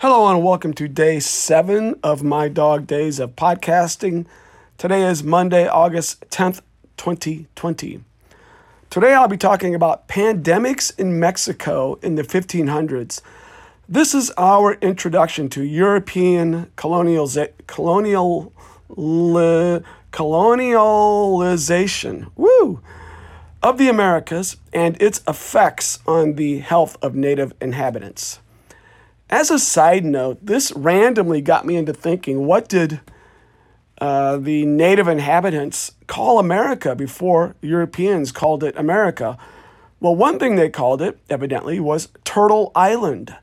Hello and welcome to day seven of my dog days of podcasting. Today is Monday, August 10th, 2020. Today I'll be talking about pandemics in Mexico in the 1500s. This is our introduction to European colonial, colonial, colonialization woo, of the Americas and its effects on the health of native inhabitants. As a side note, this randomly got me into thinking what did uh, the native inhabitants call America before Europeans called it America? Well, one thing they called it, evidently, was Turtle Island.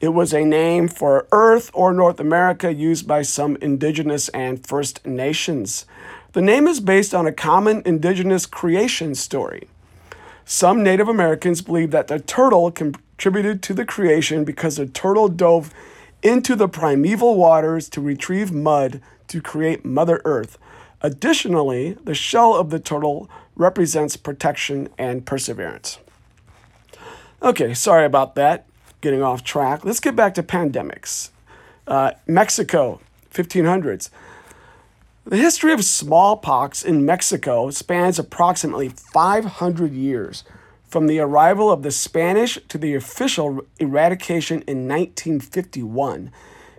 It was a name for Earth or North America used by some indigenous and First Nations. The name is based on a common indigenous creation story. Some Native Americans believe that the turtle contributed to the creation because the turtle dove into the primeval waters to retrieve mud to create Mother Earth. Additionally, the shell of the turtle represents protection and perseverance. Okay, sorry about that, getting off track. Let's get back to pandemics. Uh, Mexico, 1500s. The history of smallpox in Mexico spans approximately 500 years, from the arrival of the Spanish to the official eradication in 1951.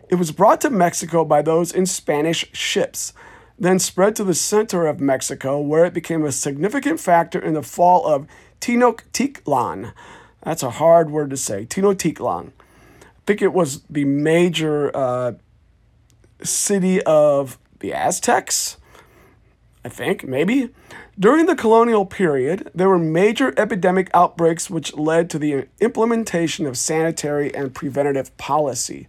It was brought to Mexico by those in Spanish ships, then spread to the center of Mexico, where it became a significant factor in the fall of Tenochtitlan. That's a hard word to say, Tenochtitlan. I think it was the major uh, city of the Aztecs, I think, maybe. During the colonial period, there were major epidemic outbreaks which led to the implementation of sanitary and preventative policy.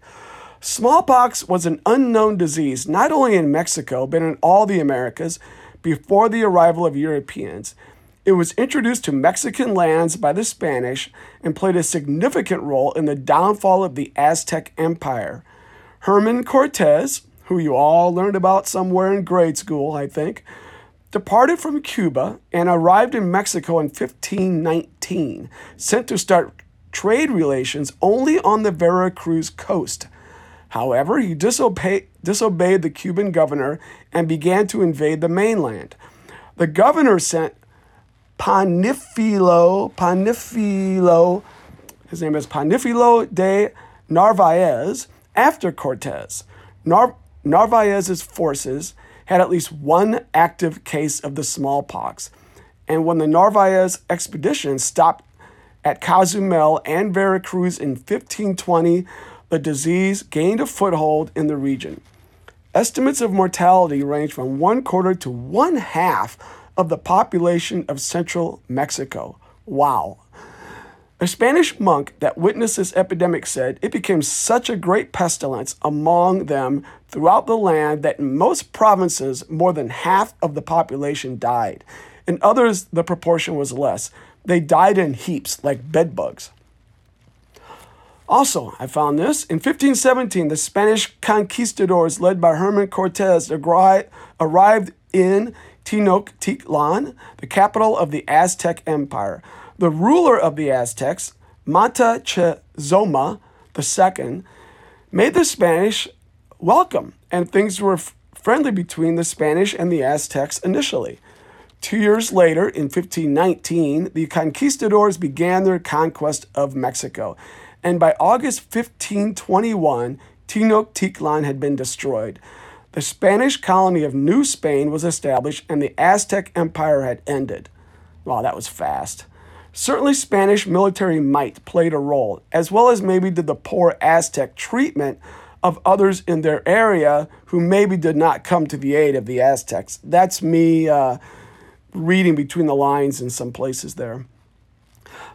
Smallpox was an unknown disease not only in Mexico but in all the Americas before the arrival of Europeans. It was introduced to Mexican lands by the Spanish and played a significant role in the downfall of the Aztec Empire. Herman Cortez, who you all learned about somewhere in grade school, I think, departed from Cuba and arrived in Mexico in 1519, sent to start trade relations only on the Veracruz coast. However, he disobey, disobeyed the Cuban governor and began to invade the mainland. The governor sent Panifilo, Panifilo, his name is Panifilo de Narvaez, after Cortez. Nar- Narvaez's forces had at least one active case of the smallpox, and when the Narvaez expedition stopped at Cozumel and Veracruz in 1520, the disease gained a foothold in the region. Estimates of mortality range from one quarter to one half of the population of central Mexico. Wow. A Spanish monk that witnessed this epidemic said it became such a great pestilence among them throughout the land that in most provinces more than half of the population died. In others, the proportion was less. They died in heaps like bedbugs. Also, I found this. In 1517, the Spanish conquistadors led by Herman Cortez arrived in Tenochtitlan, the capital of the Aztec Empire. The ruler of the Aztecs, Montezuma II, made the Spanish welcome, and things were f- friendly between the Spanish and the Aztecs initially. Two years later, in 1519, the conquistadors began their conquest of Mexico, and by August 1521, Tenochtitlan had been destroyed. The Spanish colony of New Spain was established, and the Aztec Empire had ended. Wow, that was fast. Certainly, Spanish military might played a role, as well as maybe did the poor Aztec treatment of others in their area who maybe did not come to the aid of the Aztecs. That's me uh, reading between the lines in some places there.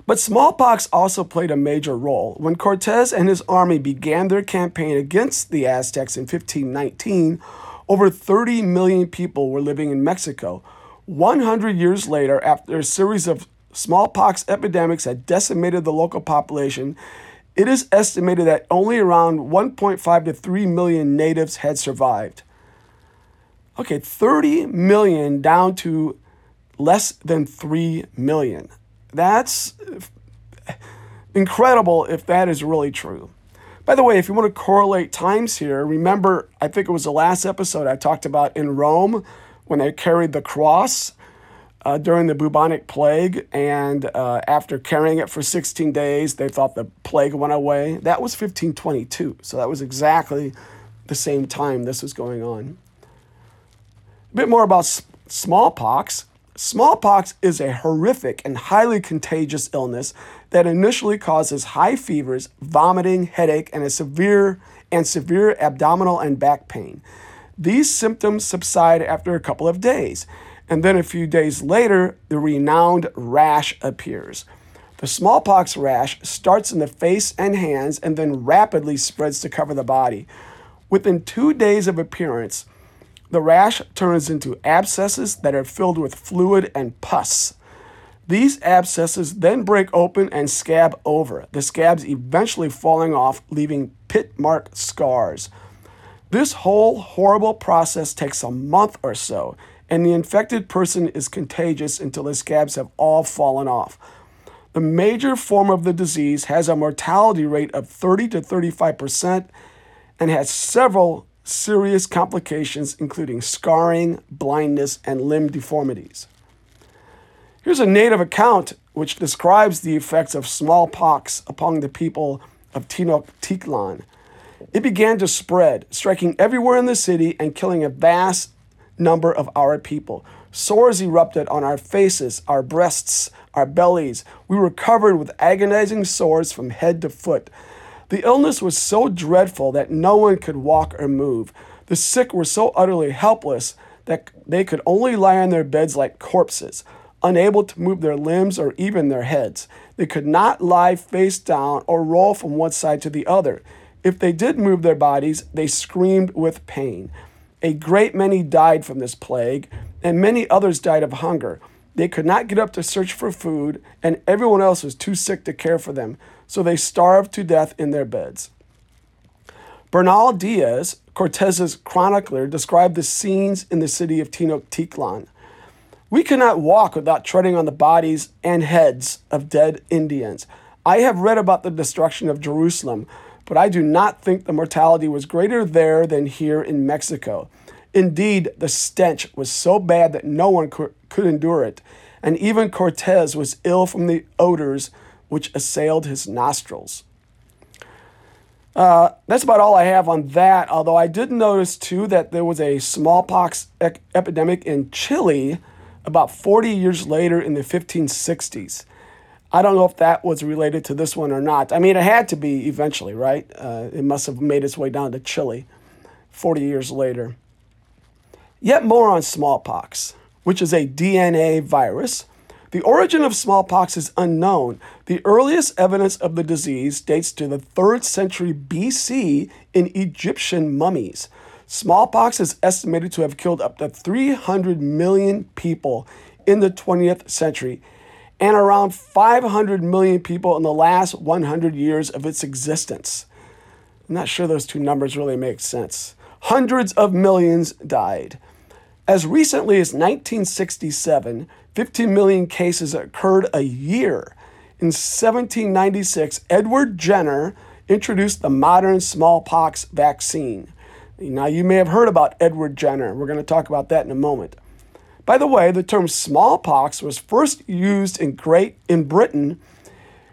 But smallpox also played a major role. When Cortez and his army began their campaign against the Aztecs in 1519, over 30 million people were living in Mexico. 100 years later, after a series of smallpox epidemics had decimated the local population, it is estimated that only around 1.5 to 3 million natives had survived. Okay, 30 million down to less than 3 million. That's incredible if that is really true. By the way, if you want to correlate times here, remember, I think it was the last episode I talked about in Rome when they carried the cross uh, during the bubonic plague, and uh, after carrying it for 16 days, they thought the plague went away. That was 1522, so that was exactly the same time this was going on. A bit more about smallpox. Smallpox is a horrific and highly contagious illness that initially causes high fevers, vomiting, headache, and a severe and severe abdominal and back pain. These symptoms subside after a couple of days, and then a few days later, the renowned rash appears. The smallpox rash starts in the face and hands and then rapidly spreads to cover the body. Within two days of appearance, the rash turns into abscesses that are filled with fluid and pus. These abscesses then break open and scab over, the scabs eventually falling off, leaving pit mark scars. This whole horrible process takes a month or so, and the infected person is contagious until the scabs have all fallen off. The major form of the disease has a mortality rate of 30 to 35 percent and has several serious complications, including scarring, blindness, and limb deformities. Here's a native account which describes the effects of smallpox upon the people of Tenochtitlan. It began to spread, striking everywhere in the city and killing a vast number of our people. Sores erupted on our faces, our breasts, our bellies. We were covered with agonizing sores from head to foot. The illness was so dreadful that no one could walk or move. The sick were so utterly helpless that they could only lie on their beds like corpses, unable to move their limbs or even their heads. They could not lie face down or roll from one side to the other. If they did move their bodies, they screamed with pain. A great many died from this plague, and many others died of hunger. They could not get up to search for food, and everyone else was too sick to care for them so they starved to death in their beds. Bernal Diaz, Cortez's chronicler, described the scenes in the city of Tenochtitlan. We cannot walk without treading on the bodies and heads of dead Indians. I have read about the destruction of Jerusalem, but I do not think the mortality was greater there than here in Mexico. Indeed, the stench was so bad that no one could, endure it, and even Cortez was ill from the odors which assailed his nostrils. Uh, that's about all I have on that, although I did notice too that there was a smallpox epidemic in Chile about 40 years later in the 1560s. I don't know if that was related to this one or not. I mean, it had to be eventually, right? Uh, it must have made its way down to Chile 40 years later. Yet more on smallpox, which is a DNA virus the origin of smallpox is unknown. The earliest evidence of the disease dates to the 3rd century BC in Egyptian mummies. Smallpox is estimated to have killed up to 300 million people in the 20th century and around 500 million people in the last 100 years of its existence. I'm not sure those two numbers really make sense. Hundreds of millions died. As recently as 1967, 15 million cases occurred a year. In 1796, Edward Jenner introduced the modern smallpox vaccine. Now, you may have heard about Edward Jenner. We're going to talk about that in a moment. By the way, the term smallpox was first used in Great in Britain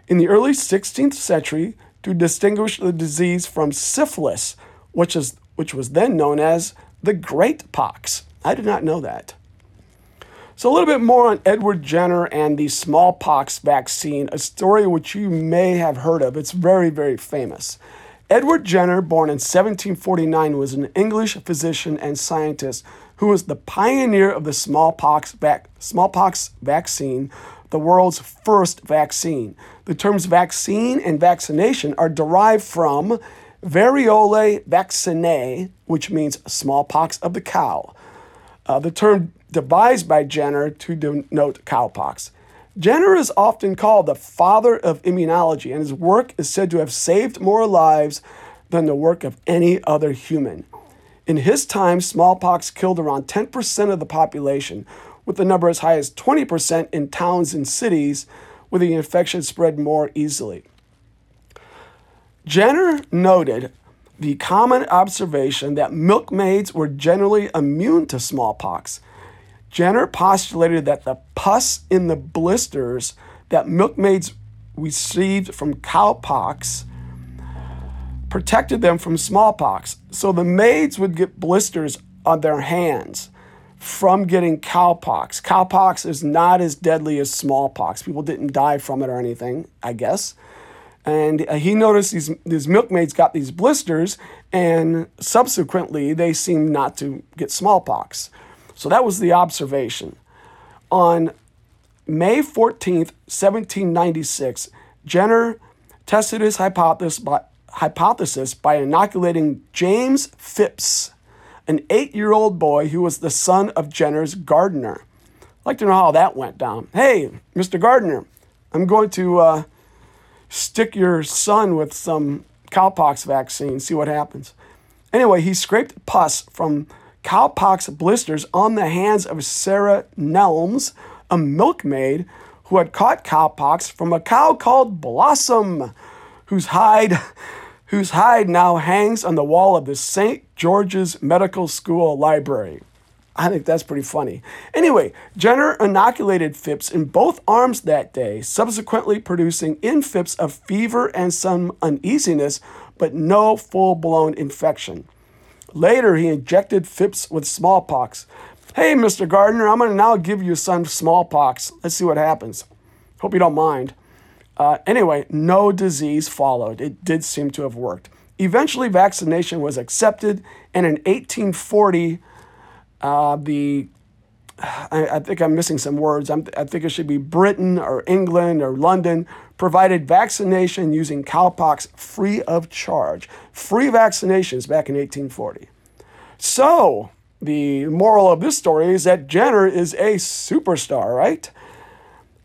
in the early 16th century to distinguish the disease from syphilis, which is which was then known as the Great Pox. I did not know that. So, a little bit more on Edward Jenner and the smallpox vaccine, a story which you may have heard of. It's very, very famous. Edward Jenner, born in 1749, was an English physician and scientist who was the pioneer of the smallpox, vac- smallpox vaccine, the world's first vaccine. The terms vaccine and vaccination are derived from variolae vaccinae, which means smallpox of the cow. Uh, the term devised by Jenner to denote cowpox. Jenner is often called the father of immunology, and his work is said to have saved more lives than the work of any other human. In his time, smallpox killed around 10% of the population, with the number as high as 20% in towns and cities where the infection spread more easily. Jenner noted the common observation that milkmaids were generally immune to smallpox. Jenner postulated that the pus in the blisters that milkmaids received from cowpox protected them from smallpox. So the maids would get blisters on their hands from getting cowpox. Cowpox is not as deadly as smallpox. People didn't die from it or anything, I guess. And uh, he noticed these, these milkmaids got these blisters, and subsequently they seemed not to get smallpox. So that was the observation. On May 14th, 1796, Jenner tested his hypothesis by, hypothesis by inoculating James Phipps, an eight year old boy who was the son of Jenner's gardener. I'd like to know how that went down. Hey, Mr. Gardener, I'm going to uh, stick your son with some cowpox vaccine, see what happens. Anyway, he scraped pus from cowpox blisters on the hands of Sarah Nelms, a milkmaid who had caught cowpox from a cow called Blossom, whose hide whose hide now hangs on the wall of the St. George's Medical School library. I think that's pretty funny. Anyway, Jenner inoculated Phipps in both arms that day, subsequently producing in Phipps a fever and some uneasiness, but no full blown infection. Later, he injected Phipps with smallpox. Hey, Mr. Gardner, I'm going to now give your son smallpox. Let's see what happens. Hope you don't mind. Uh, anyway, no disease followed. It did seem to have worked. Eventually, vaccination was accepted, and in 1840, uh, the I, I, think I'm missing some words. I'm, I think it should be Britain or England or London provided vaccination using cowpox free of charge. Free vaccinations back in 1840. So, the moral of this story is that Jenner is a superstar, right?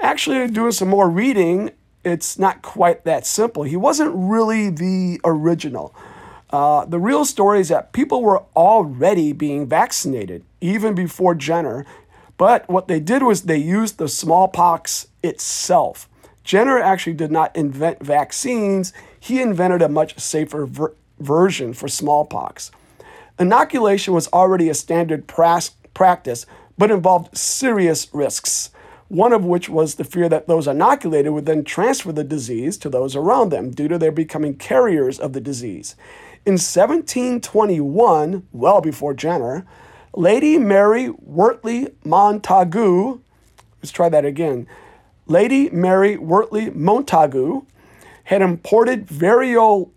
Actually, doing some more reading, it's not quite that simple. He wasn't really the original. Uh, the real story is that people were already being vaccinated even before Jenner, but what they did was they used the smallpox itself. Jenner actually did not invent vaccines, he invented a much safer ver- version for smallpox. Inoculation was already a standard pras- practice, but involved serious risks one of which was the fear that those inoculated would then transfer the disease to those around them due to their becoming carriers of the disease. In 1721, well before Jenner, Lady Mary Wortley Montagu, let's try that again. Lady Mary Wortley Montagu had imported variolation,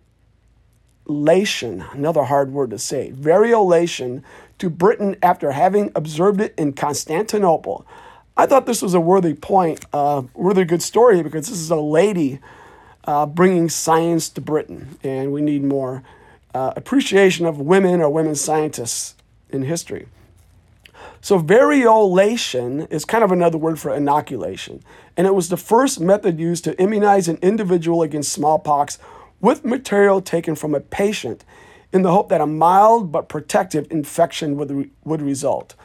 another hard word to say, variolation to Britain after having observed it in Constantinople. I thought this was a worthy point, uh, worthy good story because this is a lady uh, bringing science to Britain, and we need more uh, appreciation of women or women scientists in history. So, variolation is kind of another word for inoculation, and it was the first method used to immunize an individual against smallpox with material taken from a patient in the hope that a mild but protective infection would, re- would result.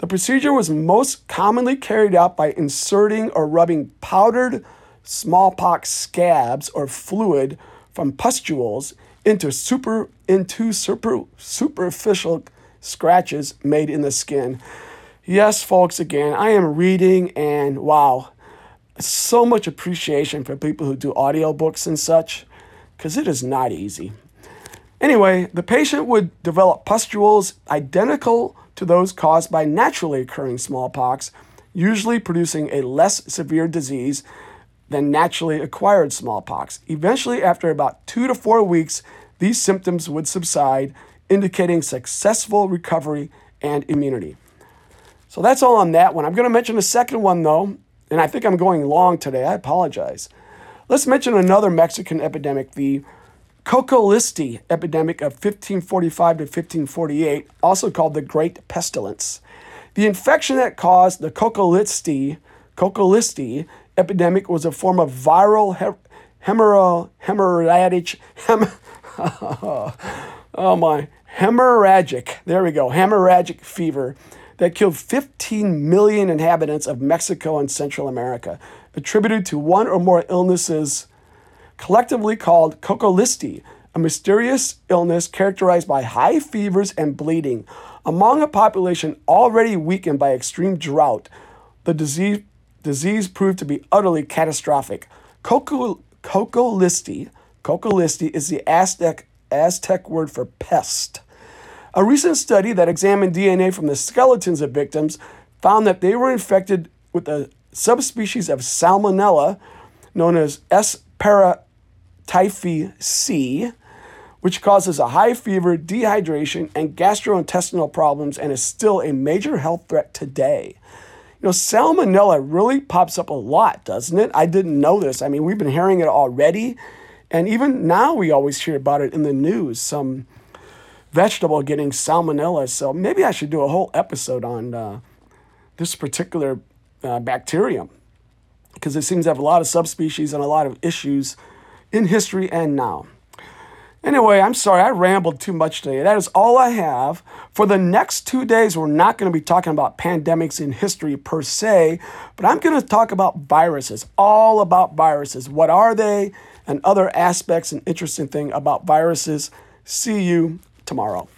The procedure was most commonly carried out by inserting or rubbing powdered smallpox scabs or fluid from pustules into super into super superficial scratches made in the skin. Yes, folks, again, I am reading and wow, so much appreciation for people who do audiobooks and such because it is not easy. Anyway, the patient would develop pustules identical to those caused by naturally occurring smallpox, usually producing a less severe disease than naturally acquired smallpox. Eventually, after about two to four weeks, these symptoms would subside, indicating successful recovery and immunity. So that's all on that one. I'm going to mention a second one, though, and I think I'm going long today. I apologize. Let's mention another Mexican epidemic, the Cocoliztli epidemic of 1545 to 1548, also called the Great Pestilence. The infection that caused the Cocoliztli, Cocoliztli epidemic was a form of viral hemorrhag, hemorrhagic, hem, oh my, hemorrhagic, there we go, hemorrhagic fever that killed 15 million inhabitants of Mexico and Central America, attributed to one or more illnesses collectively called cocoliztli, a mysterious illness characterized by high fevers and bleeding. Among a population already weakened by extreme drought, the disease, disease proved to be utterly catastrophic. Coco, cocoliztli, cocoliztli is the Aztec, Aztec word for pest. A recent study that examined DNA from the skeletons of victims found that they were infected with a subspecies of Salmonella known as S. paratyphi C, which causes a high fever, dehydration, and gastrointestinal problems and is still a major health threat today. You know, salmonella really pops up a lot, doesn't it? I didn't know this. I mean, we've been hearing it already, and even now we always hear about it in the news. Some vegetable getting salmonella. So maybe I should do a whole episode on uh, this particular uh, bacterium because it seems to have a lot of subspecies and a lot of issues in history and now. Anyway, I'm sorry, I rambled too much today. That is all I have. For the next two days, we're not going to be talking about pandemics in history per se, but I'm going to talk about viruses, all about viruses. What are they? And other aspects and interesting thing about viruses. See you tomorrow.